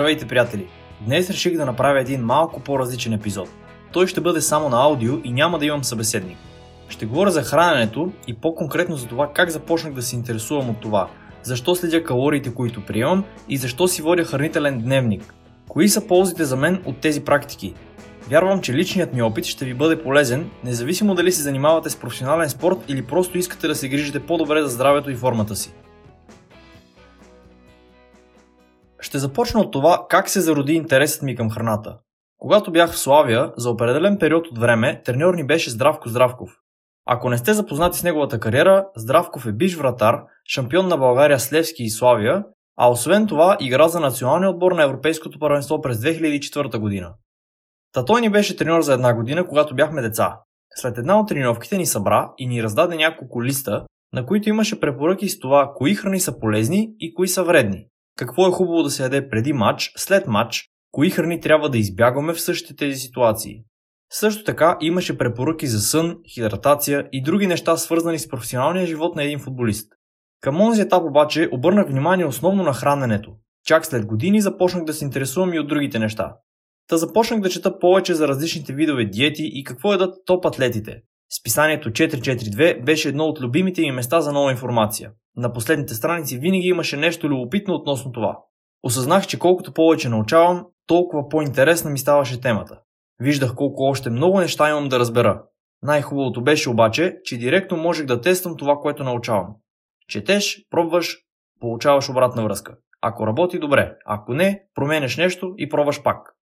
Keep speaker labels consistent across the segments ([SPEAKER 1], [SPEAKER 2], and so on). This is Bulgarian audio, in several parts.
[SPEAKER 1] Здравейте, приятели! Днес реших да направя един малко по-различен епизод. Той ще бъде само на аудио и няма да имам събеседник. Ще говоря за храненето и по-конкретно за това как започнах да се интересувам от това, защо следя калориите, които приемам и защо си водя хранителен дневник. Кои са ползите за мен от тези практики? Вярвам, че личният ми опит ще ви бъде полезен, независимо дали се занимавате с професионален спорт или просто искате да се грижите по-добре за здравето и формата си. Ще започна от това как се зароди интересът ми към храната. Когато бях в Славия, за определен период от време, треньор ни беше Здравко Здравков. Ако не сте запознати с неговата кариера, Здравков е биш вратар, шампион на България с Левски и Славия, а освен това игра за националния отбор на Европейското първенство през 2004 година. Та той ни беше треньор за една година, когато бяхме деца. След една от тренировките ни събра и ни раздаде няколко листа, на които имаше препоръки с това кои храни са полезни и кои са вредни какво е хубаво да се яде преди матч, след матч, кои храни трябва да избягваме в същите тези ситуации. Също така имаше препоръки за сън, хидратация и други неща свързани с професионалния живот на един футболист. Към този етап обаче обърнах внимание основно на храненето. Чак след години започнах да се интересувам и от другите неща. Та започнах да чета повече за различните видове диети и какво едат топ атлетите. Списанието 442 беше едно от любимите ми места за нова информация. На последните страници винаги имаше нещо любопитно относно това. Осъзнах, че колкото повече научавам, толкова по-интересна ми ставаше темата. Виждах колко още много неща имам да разбера. Най-хубавото беше обаче, че директно можех да тествам това, което научавам. Четеш, пробваш, получаваш обратна връзка. Ако работи добре, ако не, променяш нещо и пробваш пак.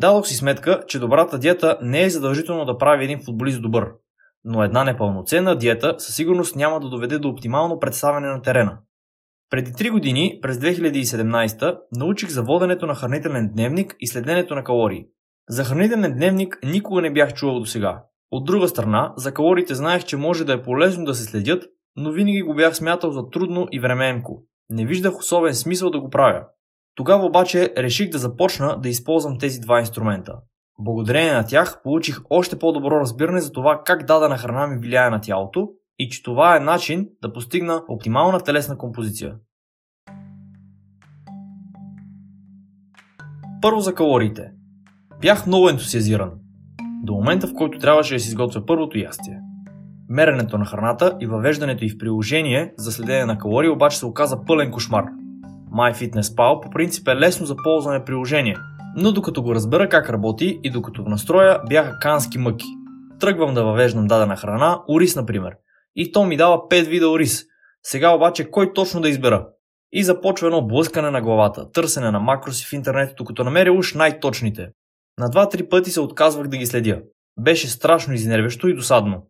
[SPEAKER 1] Дадох си сметка, че добрата диета не е задължително да прави един футболист добър но една непълноценна диета със сигурност няма да доведе до оптимално представяне на терена. Преди 3 години, през 2017, научих за воденето на хранителен дневник и следенето на калории. За хранителен дневник никога не бях чувал до сега. От друга страна, за калориите знаех, че може да е полезно да се следят, но винаги го бях смятал за трудно и времеемко. Не виждах особен смисъл да го правя. Тогава обаче реших да започна да използвам тези два инструмента. Благодарение на тях получих още по-добро разбиране за това как дадена храна ми влияе на тялото и че това е начин да постигна оптимална телесна композиция. Първо за калориите. Бях много ентусиазиран. До момента, в който трябваше да си изготвя първото ястие. Меренето на храната и въвеждането й в приложение за следение на калории обаче се оказа пълен кошмар. MyFitnessPal по принцип е лесно за ползване приложение – но докато го разбера как работи и докато го настроя, бяха кански мъки. Тръгвам да въвеждам дадена храна, ориз например. И то ми дава 5 вида ориз. Сега обаче кой точно да избера? И започва едно блъскане на главата, търсене на макроси в интернет, докато намеря уж най-точните. На 2-3 пъти се отказвах да ги следя. Беше страшно изнервящо и досадно.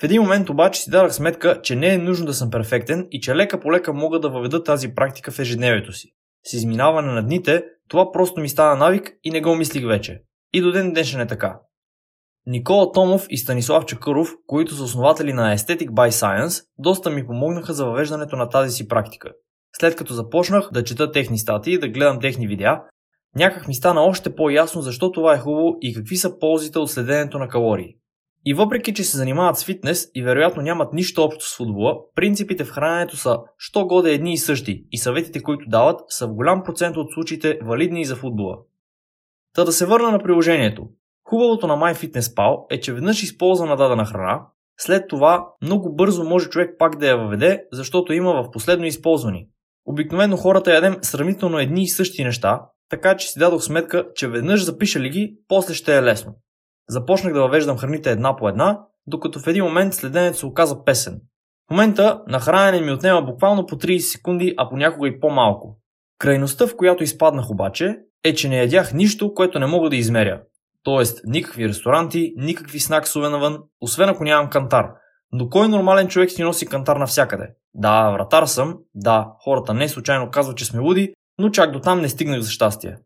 [SPEAKER 1] В един момент обаче си дадах сметка, че не е нужно да съм перфектен и че лека по лека мога да въведа тази практика в ежедневието си. С изминаване на дните това просто ми стана навик и не го мислих вече. И до ден днешен е така. Никола Томов и Станислав Чакъров, които са основатели на Aesthetic by Science, доста ми помогнаха за въвеждането на тази си практика. След като започнах да чета техни статии и да гледам техни видеа, някак ми стана още по-ясно защо това е хубаво и какви са ползите от следенето на калории. И въпреки, че се занимават с фитнес и вероятно нямат нищо общо с футбола, принципите в храненето са що годе едни и същи и съветите, които дават, са в голям процент от случаите валидни и за футбола. Та да се върна на приложението. Хубавото на MyFitnessPal е, че веднъж използвана дадена храна, след това много бързо може човек пак да я въведе, защото има в последно използвани. Обикновено хората ядем сравнително едни и същи неща, така че си дадох сметка, че веднъж запишали ги, после ще е лесно. Започнах да въвеждам храните една по една, докато в един момент следенето се оказа песен. В момента на хранене ми отнема буквално по 30 секунди, а понякога и по-малко. Крайността, в която изпаднах обаче, е, че не ядях нищо, което не мога да измеря. Тоест, никакви ресторанти, никакви снаксове навън, освен ако нямам кантар. Но кой нормален човек си носи кантар навсякъде? Да, вратар съм, да, хората не случайно казват, че сме луди, но чак до там не стигнах за щастие.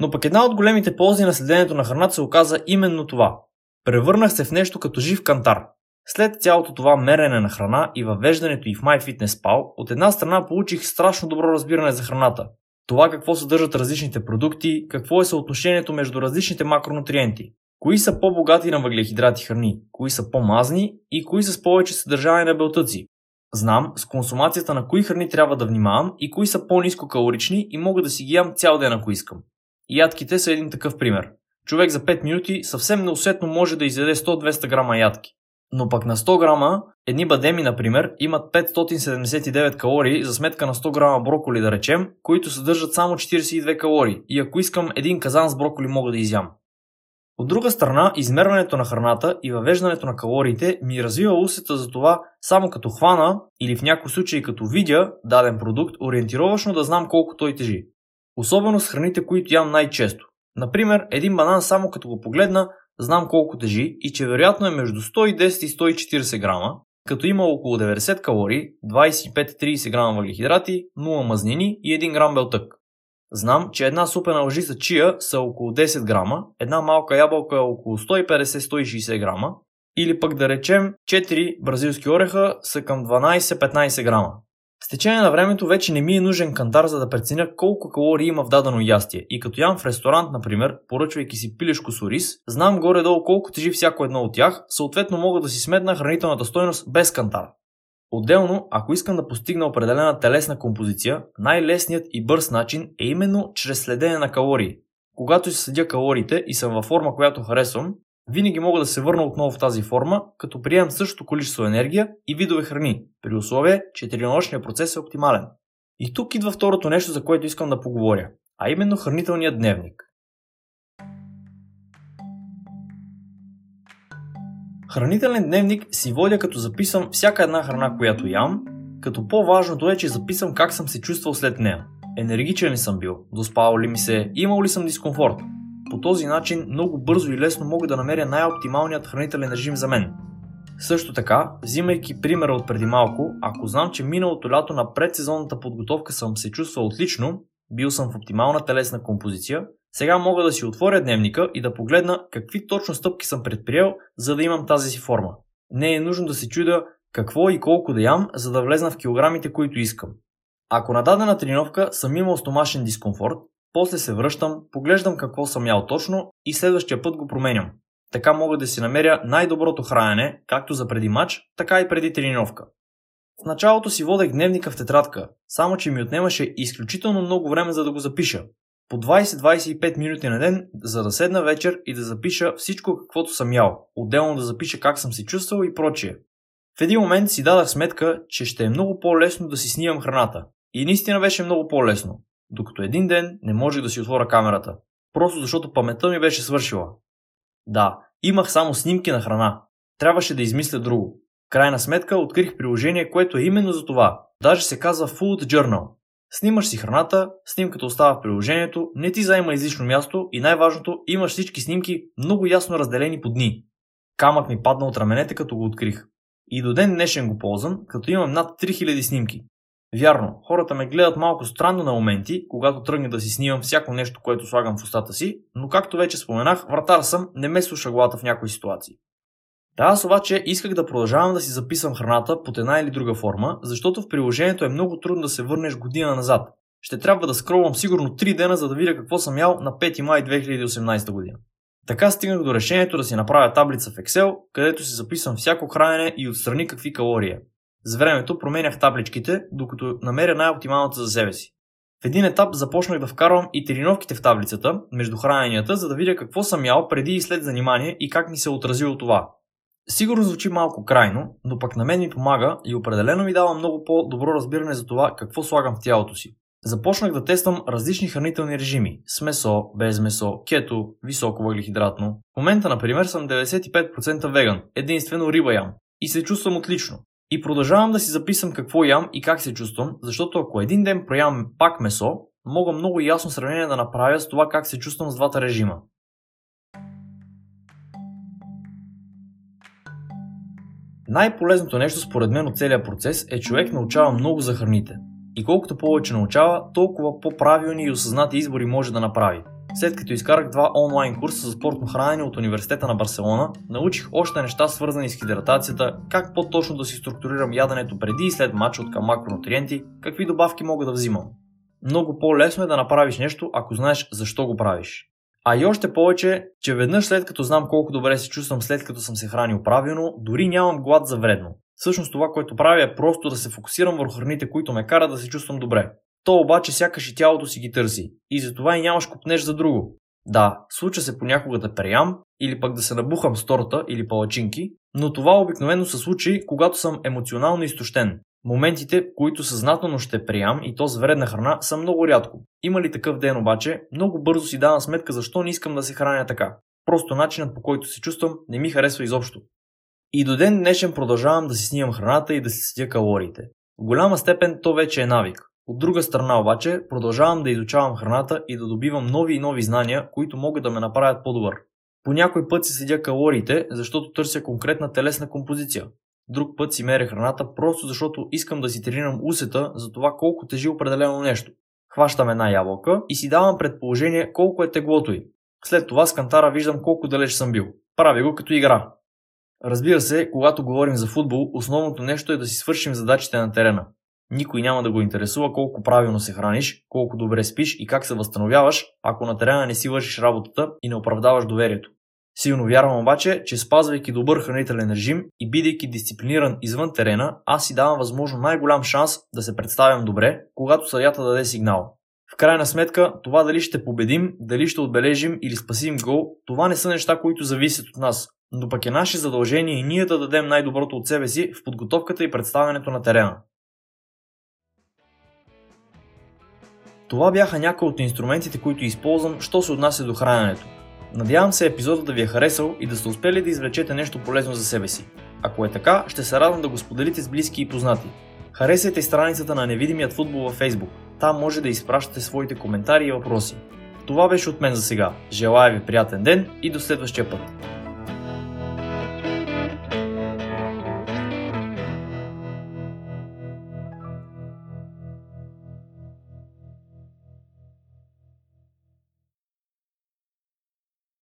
[SPEAKER 1] Но пък една от големите ползи на следенето на храната се оказа именно това. Превърнах се в нещо като жив кантар. След цялото това мерене на храна и въвеждането и в MyFitnessPal, от една страна получих страшно добро разбиране за храната. Това какво съдържат различните продукти, какво е съотношението между различните макронутриенти, кои са по-богати на въглехидрати храни, кои са по-мазни и кои са с повече съдържание на белтъци. Знам с консумацията на кои храни трябва да внимавам и кои са по-низко калорични и мога да си ги ям цял ден ако искам. Ядките са един такъв пример. Човек за 5 минути съвсем неусетно може да изяде 100-200 грама ядки. Но пък на 100 грама, едни бадеми, например, имат 579 калории за сметка на 100 грама броколи, да речем, които съдържат само 42 калории. И ако искам един казан с броколи мога да изям. От друга страна, измерването на храната и въвеждането на калориите ми развива усета за това само като хвана или в някои случаи като видя даден продукт, ориентировачно да знам колко той тежи. Особено с храните, които ям най-често. Например, един банан само като го погледна, знам колко тежи и че вероятно е между 110 и 140 грама, като има около 90 калории, 25-30 грама въглехидрати, 0 мазнини и 1 грам белтък. Знам, че една супена лъжица чия са около 10 грама, една малка ябълка е около 150-160 грама, или пък да речем 4 бразилски ореха са към 12-15 грама. С течение на времето вече не ми е нужен кантар, за да преценя колко калории има в дадено ястие. И като ям в ресторант, например, поръчвайки си пилешко с ориз, знам горе-долу колко тежи всяко едно от тях, съответно мога да си сметна хранителната стойност без кантар. Отделно, ако искам да постигна определена телесна композиция, най-лесният и бърз начин е именно чрез следене на калории. Когато си следя калориите и съм във форма, която харесвам, винаги мога да се върна отново в тази форма, като приемам същото количество енергия и видове храни, при условие, че тренировъчният процес е оптимален. И тук идва второто нещо, за което искам да поговоря, а именно хранителният дневник. Хранителен дневник си водя като записвам всяка една храна, която ям, като по-важното е, че записвам как съм се чувствал след нея. Енергичен ли съм бил, доспал ли ми се, имал ли съм дискомфорт. По този начин много бързо и лесно мога да намеря най-оптималният хранителен режим за мен. Също така, взимайки примера от преди малко, ако знам, че миналото лято на предсезонната подготовка съм се чувствал отлично, бил съм в оптимална телесна композиция, сега мога да си отворя дневника и да погледна какви точно стъпки съм предприел, за да имам тази си форма. Не е нужно да се чуда какво и колко да ям, за да влезна в килограмите, които искам. Ако на дадена тренировка съм имал стомашен дискомфорт, после се връщам, поглеждам какво съм ял точно и следващия път го променям. Така мога да си намеря най-доброто хранене, както за преди матч, така и преди тренировка. В началото си водех дневника в тетрадка, само че ми отнемаше изключително много време за да го запиша. По 20-25 минути на ден, за да седна вечер и да запиша всичко каквото съм ял, отделно да запиша как съм се чувствал и прочие. В един момент си дадах сметка, че ще е много по-лесно да си снимам храната. И наистина беше много по-лесно. Докато един ден не можех да си отворя камерата. Просто защото паметта ми беше свършила. Да, имах само снимки на храна. Трябваше да измисля друго. Крайна сметка открих приложение, което е именно за това. Даже се казва Food Journal. Снимаш си храната, снимката остава в приложението, не ти заема излишно място и най-важното, имаш всички снимки много ясно разделени по дни. Камък ми падна от раменете, като го открих. И до ден днешен го ползвам, като имам над 3000 снимки. Вярно, хората ме гледат малко странно на моменти, когато тръгна да си снимам всяко нещо, което слагам в устата си, но както вече споменах, вратар съм, не ме слуша главата в някои ситуации. Да, аз обаче исках да продължавам да си записвам храната под една или друга форма, защото в приложението е много трудно да се върнеш година назад. Ще трябва да скролвам сигурно 3 дена, за да видя какво съм ял на 5 май 2018 година. Така стигнах до решението да си направя таблица в Excel, където си записвам всяко хранене и отстрани какви калории. С времето променях табличките, докато намеря най-оптималната за себе си. В един етап започнах да вкарвам и тренировките в таблицата, между храненията, за да видя какво съм ял преди и след занимание и как ми се е отразило това. Сигурно звучи малко крайно, но пък на мен ми помага и определено ми дава много по-добро разбиране за това какво слагам в тялото си. Започнах да тествам различни хранителни режими с месо, без месо, кето, високо въглехидратно. В момента, например, съм 95% веган, единствено риба ям и се чувствам отлично. И продължавам да си записвам какво ям и как се чувствам, защото ако един ден проявам пак месо, мога много ясно сравнение да направя с това как се чувствам с двата режима. Най-полезното нещо според мен от целият процес е човек научава много за храните. И колкото повече научава, толкова по-правилни и осъзнати избори може да направи. След като изкарах два онлайн курса за спортно хранене от Университета на Барселона, научих още неща свързани с хидратацията, как по-точно да си структурирам яденето преди и след матча от към макронутриенти, какви добавки мога да взимам. Много по-лесно е да направиш нещо, ако знаеш защо го правиш. А и още повече, че веднъж след като знам колко добре се чувствам след като съм се хранил правилно, дори нямам глад за вредно. Всъщност това, което правя е просто да се фокусирам върху храните, които ме карат да се чувствам добре. То обаче сякаш и тялото си ги търси и затова и нямаш купнеш за друго. Да, случва се понякога да преям или пък да се набухам с торта или палачинки, но това обикновено се случи, когато съм емоционално изтощен. Моментите, които съзнателно ще приям и то с вредна храна, са много рядко. Има ли такъв ден обаче, много бързо си давам сметка защо не искам да се храня така. Просто начинът по който се чувствам не ми харесва изобщо. И до ден днешен продължавам да си снимам храната и да си следя калориите. В голяма степен то вече е навик. От друга страна обаче, продължавам да изучавам храната и да добивам нови и нови знания, които могат да ме направят по-добър. По някой път си следя калориите, защото търся конкретна телесна композиция. Друг път си меря храната, просто защото искам да си тренирам усета за това колко тежи определено нещо. Хващам една ябълка и си давам предположение колко е теглото й. След това с кантара виждам колко далеч съм бил. Прави го като игра. Разбира се, когато говорим за футбол, основното нещо е да си свършим задачите на терена. Никой няма да го интересува колко правилно се храниш, колко добре спиш и как се възстановяваш, ако на терена не си вършиш работата и не оправдаваш доверието. Силно вярвам обаче, че спазвайки добър хранителен режим и бидейки дисциплиниран извън терена, аз си давам възможно най-голям шанс да се представям добре, когато съдята даде сигнал. В крайна сметка, това дали ще победим, дали ще отбележим или спасим гол, това не са неща, които зависят от нас, но пък е наше задължение и ние да дадем най-доброто от себе си в подготовката и представянето на терена. Това бяха някои от инструментите, които използвам, що се отнася до храненето. Надявам се епизодът да ви е харесал и да сте успели да извлечете нещо полезно за себе си. Ако е така, ще се радвам да го споделите с близки и познати. Харесайте страницата на Невидимият футбол във Facebook. Там може да изпращате своите коментари и въпроси. Това беше от мен за сега. Желая ви приятен ден и до следващия път.